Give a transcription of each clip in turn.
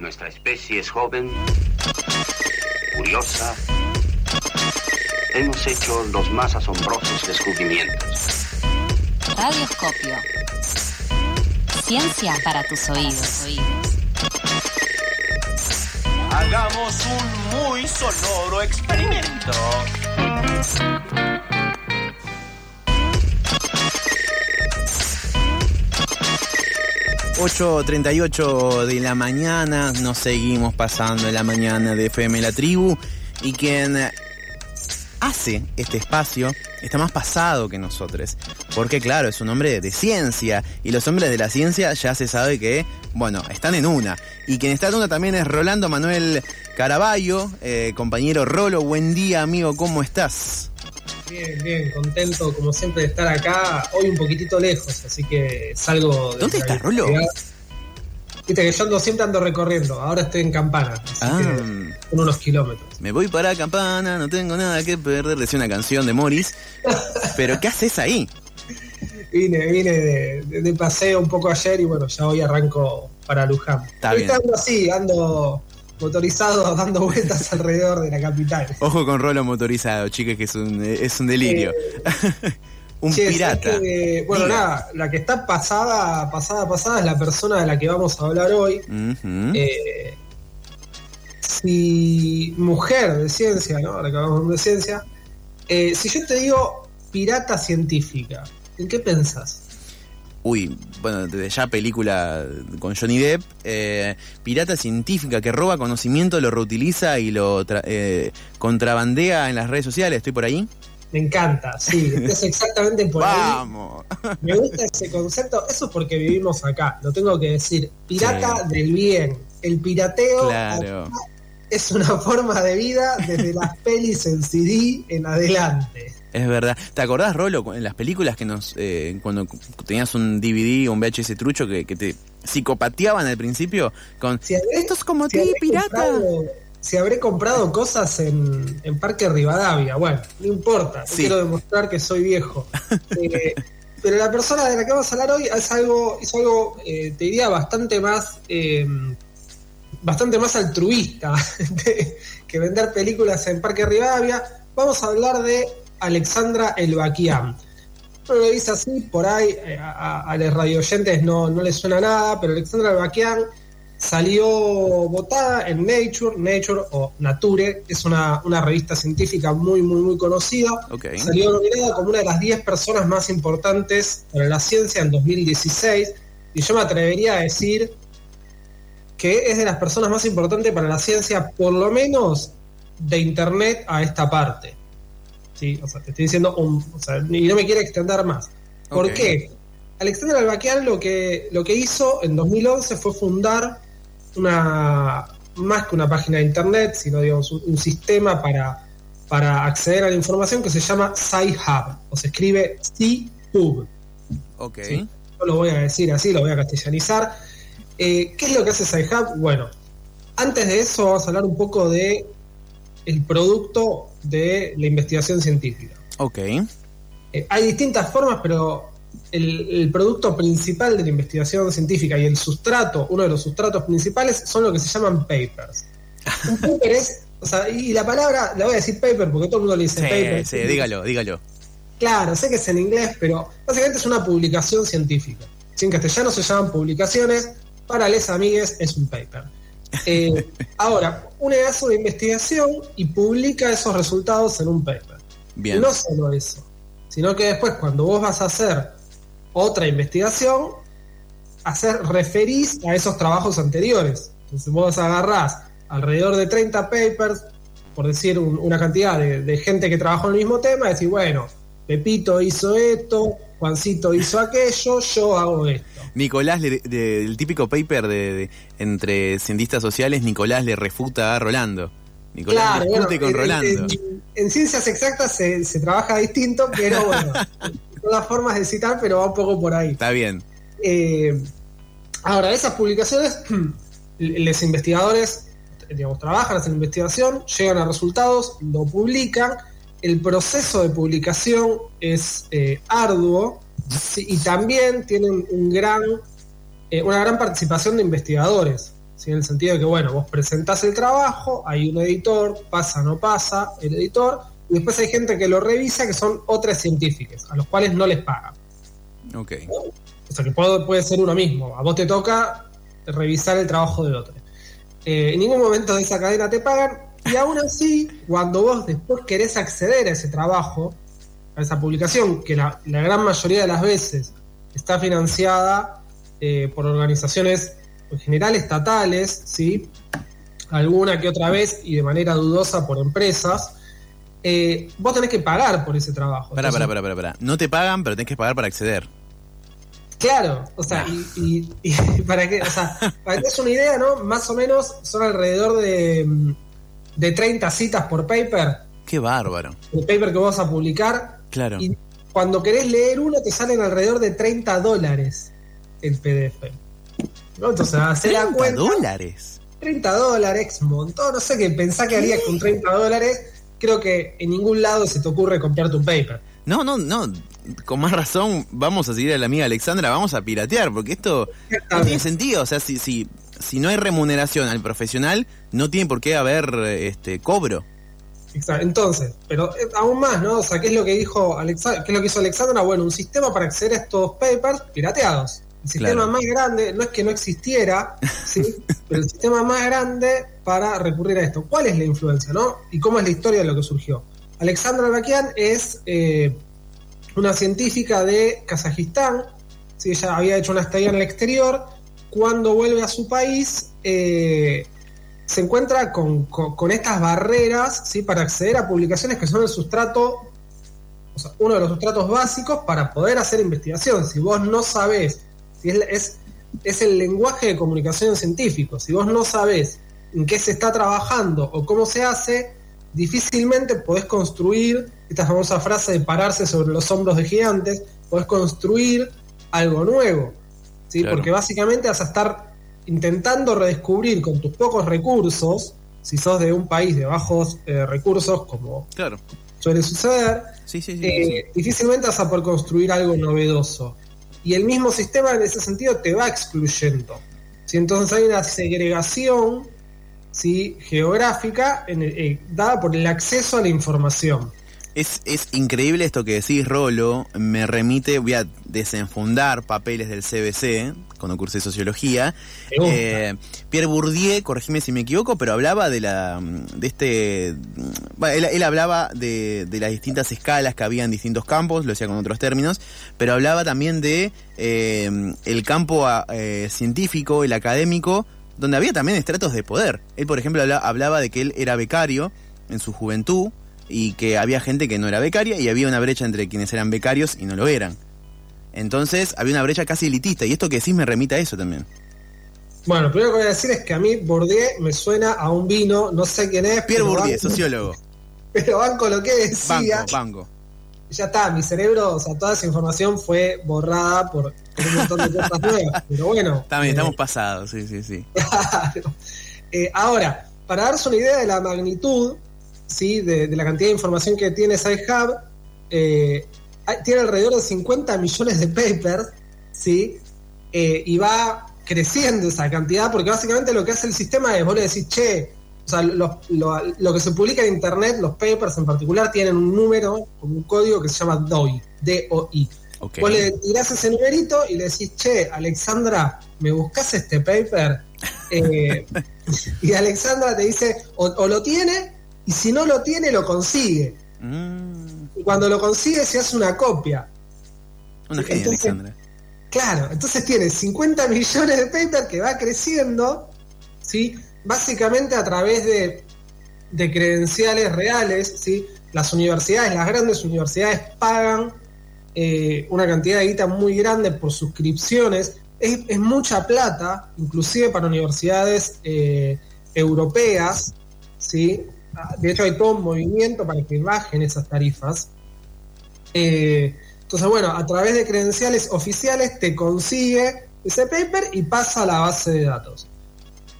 Nuestra especie es joven, curiosa. Hemos hecho los más asombrosos descubrimientos. Radioscopio. Ciencia para tus oídos. Hagamos un muy sonoro experimento. 8.38 de la mañana, nos seguimos pasando en la mañana de FM La Tribu y quien hace este espacio está más pasado que nosotros, porque claro, es un hombre de ciencia y los hombres de la ciencia ya se sabe que, bueno, están en una. Y quien está en una también es Rolando Manuel Caraballo, eh, compañero Rolo, buen día amigo, ¿cómo estás? Bien, bien, contento como siempre de estar acá. Hoy un poquitito lejos, así que salgo de. ¿Dónde estás, virtualidad. Viste que yo ando, siempre ando recorriendo. Ahora estoy en Campana, así Ah. que con unos kilómetros. Me voy para Campana, no tengo nada que perder, decía una canción de Morris. Pero ¿qué haces ahí? Vine, vine de, de- de paseo un poco ayer y bueno, ya hoy arranco para Luján. Está Ahorita bien. ando así, ando motorizado, dando vueltas alrededor de la capital. Ojo con Rolo motorizado, chicas, que es un, es un delirio. un Che, pirata. ¿sabés que, bueno, nada, la que está pasada, pasada, pasada es la persona de la que vamos a hablar hoy. Eh, si mujer de ciencia, ¿no? Ahora que hablamos de ciencia, eh, si yo te digo pirata científica, ¿en qué pensás? Uy, bueno, desde ya película con Johnny Depp. eh, pirata científica que roba conocimiento, lo reutiliza y lo tra- eh, contrabandea en las redes sociales. ¿Estoy por ahí? Me encanta, sí, es exactamente por ahí. ¡Vamos! Me gusta ese concepto, eso es porque vivimos acá, lo tengo que decir. Pirata del bien. El pirateo Claro. es una forma de vida desde las pelis en CD en adelante. Es verdad. ¿Te acordás, Rolo, en las películas que nos. eh, cuando cu- tenías un DVD o un VHS trucho que, que te psicopateaban al principio con. Si habré- Esto es como si ti, pirata. comprado- si habré comprado cosas en, en Parque Rivadavia, bueno, no importa, Sí. quiero demostrar que soy viejo. Eh, pero la persona de la que vamos a hablar hoy es algo, es algo eh, te diría, bastante más, eh, bastante más altruista de- que vender películas en Parque Rivadavia. Vamos a hablar de Alexandra Elbaquian. No lo dice así, por ahí eh, a, a- a los radioyentes no, no les suena nada, pero Alexandra Elbaquian salió votada en Nature, Nature o Nature, es una, una revista científica muy, muy, muy conocida. Ok. Salió nominada como una de las 10 personas más importantes para la ciencia en 2016. Y yo me atrevería a decir que es de las personas más importantes para la ciencia, por lo menos de Internet a esta parte. ¿Sí? O sea, te estoy diciendo, un, o sea, y no me quiero extender más. ¿Por qué? Alexander Albaquian lo que, lo que hizo en 2011 fue fundar una, más que una página de internet, sino digamos, un, un sistema para, para acceder a la información que se llama SciHub, o se escribe C-Hub. Ok. Sí. No lo voy a decir así, lo voy a castellanizar. Eh, ¿Qué es lo que hace SciHub? Bueno, antes de eso vamos a hablar un poco de el producto de la investigación científica. Ok. Eh, hay distintas formas, pero el, el producto principal de la investigación científica y el sustrato, uno de los sustratos principales, son lo que se llaman papers. Un paper es, o sea, y la palabra, la voy a decir paper porque todo el mundo le dice Sí, paper. sí, dígalo, dígalo. Claro, sé que es en inglés, pero básicamente es una publicación científica. Si en castellano se llaman publicaciones, para les amigues es un paper. Eh, ahora, una hace una investigación y publica esos resultados en un paper. Bien. No solo eso, sino que después cuando vos vas a hacer otra investigación, hacer referís a esos trabajos anteriores. Entonces vos agarrás alrededor de 30 papers, por decir un- una cantidad de, de gente que trabajó en el mismo tema, y decís, bueno, Pepito hizo esto, Juancito hizo aquello, yo hago esto. Nicolás, le- de- el típico paper de, de- entre cientistas sociales, Nicolás le refuta a Rolando. Nicolás Claro, bueno, discute con en- Rolando. En, en ciencias exactas se, se trabaja distinto, pero bueno, son las formas de citar, pero va un poco por ahí. Está bien. Eh, ahora, esas publicaciones, los investigadores, digamos, trabajan, hacen investigación, llegan a resultados, lo publican. El proceso de publicación es eh, arduo sí, y también tienen un gran, eh, una gran participación de investigadores. ¿sí? en el sentido de que, bueno, vos presentás el trabajo, hay un editor, pasa, no pasa, el editor, y después hay gente que lo revisa, que son otras científicas, a los cuales no les pagan. Ok. O sea, que puede, puede ser uno mismo. A vos te toca revisar el trabajo del otro. Eh, en ningún momento de esa cadena te pagan. Y aún así, cuando vos después querés acceder a ese trabajo, a esa publicación, que la, la gran mayoría de las veces está financiada eh, por organizaciones en general estatales, ¿sí? alguna que otra vez y de manera dudosa por empresas, eh, vos tenés que pagar por ese trabajo. Pará, pará, pará, pará. No te pagan, pero tenés que pagar para acceder. Claro, o sea, y, y- y para que, o sea, para que te una idea, ¿no? Más o menos son alrededor de, mm, de 30 citas por paper, Qué bárbaro. el paper que vas a publicar, Claro. y cuando querés leer uno te salen alrededor de 30 dólares el PDF. ¿no? Entonces, hacer la 30 cuenta. dólares. 30 dólares, montón, no sé qué pensá que harías con 30 dólares. Creo que en ningún lado se te ocurre comprarte un paper. No, no, no. Con más razón, vamos a seguir a la amiga Alexandra, vamos a piratear, porque esto no tiene sentido. O sea, si, si, si no hay remuneración al profesional, no tiene por qué haber este cobro. Exacto. Entonces, pero eh, aún más, ¿no? O sea, ¿qué es lo que dijo Alexa- qué es lo que hizo Alexandra? Bueno, un sistema para acceder a estos papers pirateados. El sistema Claro. más grande, no es que no existiera, ¿sí? pero el sistema más grande para recurrir a esto. ¿Cuál es la influencia, no? ¿Y cómo es la historia de lo que surgió? Alexandra Bakian es eh, una científica de Kazajistán, ¿sí? ella había hecho una estadía en el exterior, cuando vuelve a su país, eh, se encuentra con, con- con estas barreras ¿sí? para acceder a publicaciones que son el sustrato, o sea, uno de los sustratos básicos para poder hacer investigación. Si vos no sabés, si es, es, es el lenguaje de comunicación científico, si vos no sabés en qué se está trabajando o cómo se hace, difícilmente podés construir esta famosa frase de pararse sobre los hombros de gigantes, podés construir algo nuevo. ¿sí? Claro. Porque básicamente vas a estar intentando redescubrir con tus pocos recursos, si sos de un país de bajos eh, recursos, como Claro. suele suceder, Sí, sí, sí. eh, difícilmente vas a poder construir algo novedoso. Y el mismo sistema en ese sentido te va excluyendo. ¿sí? Entonces hay una segregación ¿sí? geográfica en el- eh, dada por el acceso a la información. Es, es increíble esto que decís, Rolo. Me remite, voy a desenfundar papeles del CBC, cuando cursé sociología. Eh, Pierre Bourdieu, corregime si me equivoco, pero hablaba de la de este. bueno, él, él hablaba de, de las distintas escalas que había en distintos campos, lo decía con otros términos, pero hablaba también de eh, el campo eh, científico, el académico, donde había también estratos de poder. Él, por ejemplo, habla- hablaba de que él era becario en su juventud y que había gente que no era becaria y había una brecha entre quienes eran becarios y no lo eran. Entonces había una brecha casi elitista y esto que decís me remite a eso también. Bueno, lo primero que voy a decir es que a mí Bourdieu me suena a un vino, no sé quién es, Pierre Bourdieu, banco- sociólogo. pero banco lo que decía. Banco, banco. ya está, mi cerebro, o sea, toda esa información fue borrada por, por un montón de cosas nuevas. Pero bueno. También eh, estamos pasados, sí, sí, sí. claro. Eh, ahora, para darse una idea de la magnitud, ¿sí? de, de la cantidad de información que tiene SciHub, eh, tiene alrededor de 50 millones de papers, ¿sí? Eh, y va creciendo esa cantidad, porque básicamente lo que hace el sistema es, vos le decís, che, o sea, lo, lo- lo que se publica en Internet, los papers en particular, tienen un número, un código que se llama DOI, D-O-I. Ok. Vos le tirás ese numerito y le decís, che, Alexandra, ¿me buscas este paper? Eh, y Alexandra te dice, o, o lo tiene, y si no lo tiene, lo consigue. Mm, Y cuando lo consigue, se hace una copia. una genia, entonces- Alexandra. Claro, entonces tiene 50 millones de paper que va creciendo, ¿sí? Básicamente a través de, de credenciales reales, ¿sí? Las universidades, las grandes universidades pagan eh, una cantidad de guita muy grande por suscripciones. Es, es mucha plata, inclusive para universidades eh, europeas, ¿sí? De hecho hay todo un movimiento para que bajen esas tarifas. Eh, entonces, bueno, a través de credenciales oficiales te consigue ese paper y pasa a la base de datos.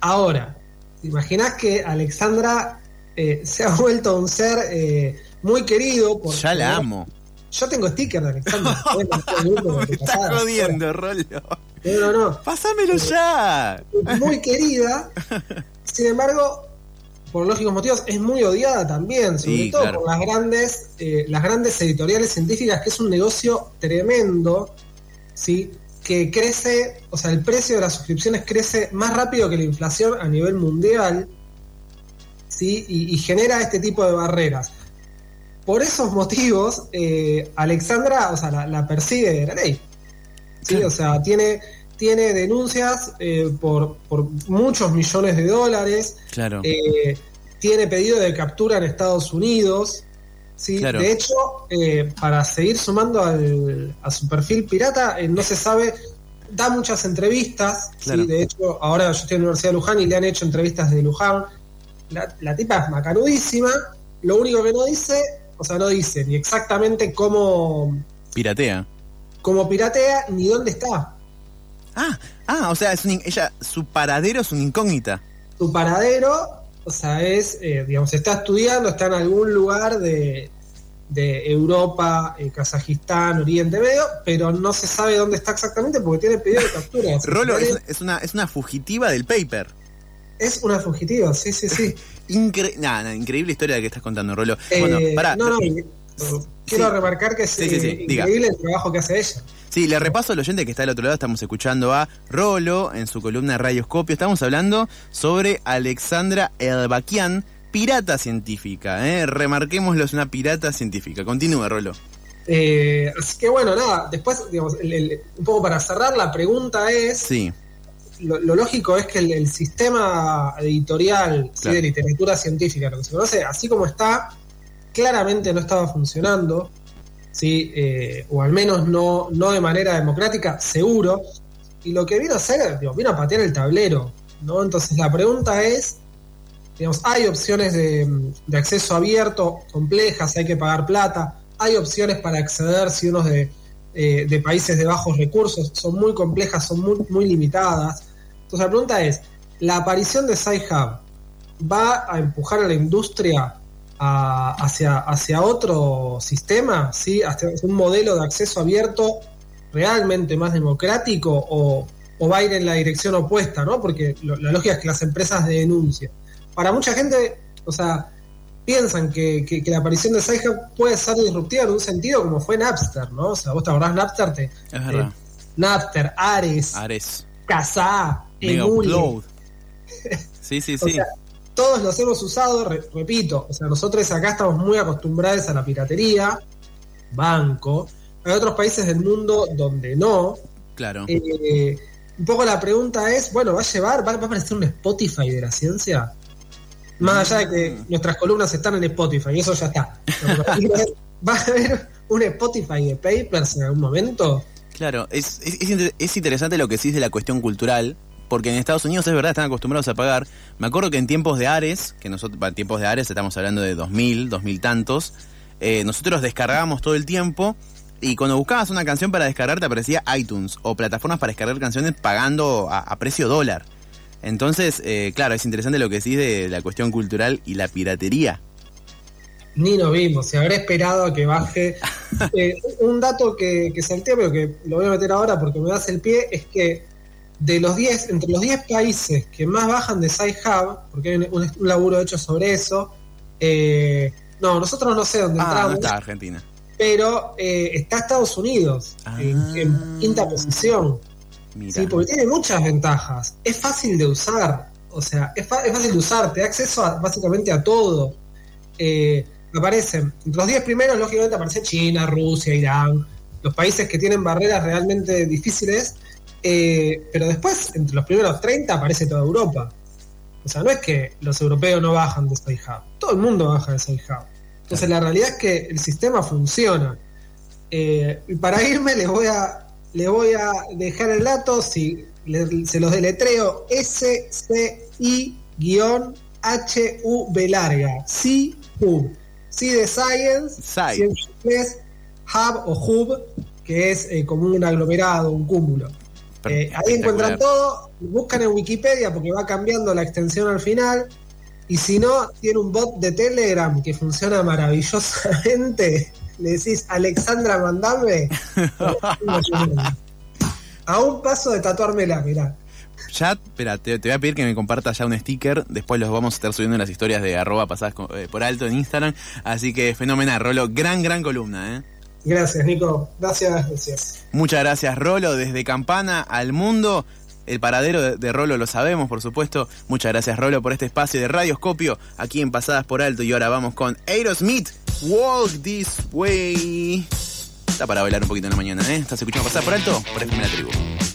Ahora, ¿te imaginas que Alexandra eh, se ha vuelto un ser eh, muy querido? Por, Ya la amo. Yo tengo sticker de Alexandra. Bueno, Me estás jodiendo, Rolo. No, no, no. ¡Pásamelo ya! Muy querida. Sin embargo, por lógicos motivos, es muy odiada también, sobre Sí, todo claro. por las grandes, eh, las grandes editoriales científicas, que es un negocio tremendo, ¿sí? que crece, o sea, el precio de las suscripciones crece más rápido que la inflación a nivel mundial, ¿sí? y, y genera este tipo de barreras. Por esos motivos, eh, Alexandra, o sea, la, la persigue la ley. ¿sí? Claro. O sea, tiene, tiene denuncias eh, por, por muchos millones de dólares, Claro. eh, tiene pedido de captura en Estados Unidos. ¿sí? Claro. De hecho, eh, para seguir sumando al- a su perfil pirata, eh, no se sabe, da muchas entrevistas. ¿sí? Claro. De hecho, ahora yo estoy en la Universidad de Luján y le han hecho entrevistas de Luján. La, la tipa es macanudísima. Lo único que no dice, o sea, no dice ni exactamente cómo, Piratea. cómo piratea ni dónde está. Ah, ah, o sea, es un ella, su paradero es una incógnita. su paradero, o sea, es, eh, digamos, está estudiando, está en algún lugar de, de Europa, eh, Kazajistán, Oriente Medio, pero no se sabe dónde está exactamente porque tiene pedido de captura. Rolo es, una, es una fugitiva del paper. es una fugitiva, sí, sí, sí. Incre nah, nah, increíble historia que estás contando, Rolo. Eh, bueno, pará. no, no, quiero Sí. remarcar que es Sí, sí, sí, eh, diga. increíble el trabajo que hace ella. Sí, le repaso al oyente que está del otro lado. Estamos escuchando a Rolo en su columna Radioscopio. Estamos hablando sobre Alexandra Elbakian, pirata científica. ¿eh? Remarquémoslo, es una pirata científica. Continúe, Rolo. Eh, así que bueno, nada, después, digamos, el- el- un poco para cerrar, la pregunta es, Sí, lo, lo lógico es que el, el sistema editorial de literatura científica, lo que se conoce, así como está, claramente no estaba funcionando, ¿sí? Eh, o al menos no, no de manera democrática, seguro. Y lo que vino a hacer, digo, vino a patear el tablero. ¿no? Entonces la pregunta es, digamos, hay opciones de, acceso abierto complejas, hay que pagar plata, hay opciones para acceder si uno es de, eh, de países de bajos recursos, son muy complejas, son muy, muy limitadas. Entonces la pregunta es, ¿la aparición de SciHub va a empujar a la industria a- hacia, hacia otro sistema, ¿sí? hacia un modelo de acceso abierto realmente más democrático o, o va a ir en la dirección opuesta, ¿no? Porque lo- la lógica es que las empresas denuncien. Para mucha gente, o sea, piensan que, que- que la aparición de SciHub puede ser disruptiva en un sentido como fue Napster, ¿no? O sea, vos te acordás Napster, te, verdad. Napster, Ares, Ares. Kazaa, Emule. Sí, sí, O sí. sea, todos los hemos usado, re- repito, o sea, nosotros acá estamos muy acostumbrados a la piratería, banco. Hay otros países del mundo donde no. claro. Eh, un poco la pregunta es, bueno, ¿va a llevar, va, va a aparecer un Spotify de la ciencia? Más allá de que Mm. nuestras columnas están en Spotify, y eso ya está. ¿Va a haber un Spotify de papers en algún momento? Claro, es, es, es interesante lo que decís de la cuestión cultural, porque en Estados Unidos es verdad, están acostumbrados a pagar. Me acuerdo que en tiempos de Ares, que nosotros, en tiempos de Ares estamos hablando de 2000, 2000 tantos, eh, nosotros descargábamos todo el tiempo y cuando buscabas una canción para descargar te aparecía iTunes o plataformas para descargar canciones pagando a, a precio dólar. Entonces, eh, claro, es interesante lo que decís de la cuestión cultural y la piratería. Ni nos vimos, se habrá esperado a que baje. Eh, un dato que, que salté, pero que lo voy a meter ahora porque me das el pie, es que de los 10, entre los 10 países que más bajan de SciHub, porque hay un, laburo hecho sobre eso, eh, no, nosotros no sé dónde Ah, no entramos, está Argentina. pero eh, está Estados Unidos en, Ah. en quinta posición. Mira. Sí, porque tiene muchas ventajas. Es fácil de usar. O sea, es, es fácil de usar. Te da acceso a- básicamente a todo. Eh, aparecen, entre los 10 primeros, lógicamente aparece China, Rusia, Irán, los países que tienen barreras realmente difíciles. Eh, pero después, entre los primeros 30, aparece toda Europa. O sea, no es que los europeos no bajan de SciHub. Todo el mundo baja de SciHub. Entonces, la realidad es que el sistema funciona. Eh, y para irme les voy a le voy a dejar el dato si le- se los deletreo SCI-HUB larga C Hub C de Science Sci. ciencia en inglés, Hub o Hub que es eh, como un aglomerado un cúmulo Eh, ahí encuentran todo buscan en Wikipedia porque va cambiando la extensión al final y si no, tiene un bot de Telegram que funciona maravillosamente. Le decís, Alexandra, mandame. a un paso de tatuármela, mirá. Ya, espera, te, te voy a pedir que me compartas ya un sticker. Después los vamos a estar subiendo en las historias de arroba pasadas eh, por alto en Instagram. Así que fenomenal, Rolo. Gran, gran columna, ¿eh? Gracias, Nico. Gracias, gracias. Muchas gracias, Rolo. Desde Campana al mundo. El paradero de, Rolo lo sabemos, por supuesto. Muchas gracias, Rolo, por este espacio de radioscopio aquí en Pasadas por Alto. Y ahora vamos con Aerosmith. Walk this way. Está para bailar un poquito en la mañana, ¿eh? ¿Estás escuchando Pasadas por Alto? Por FM La Tribu.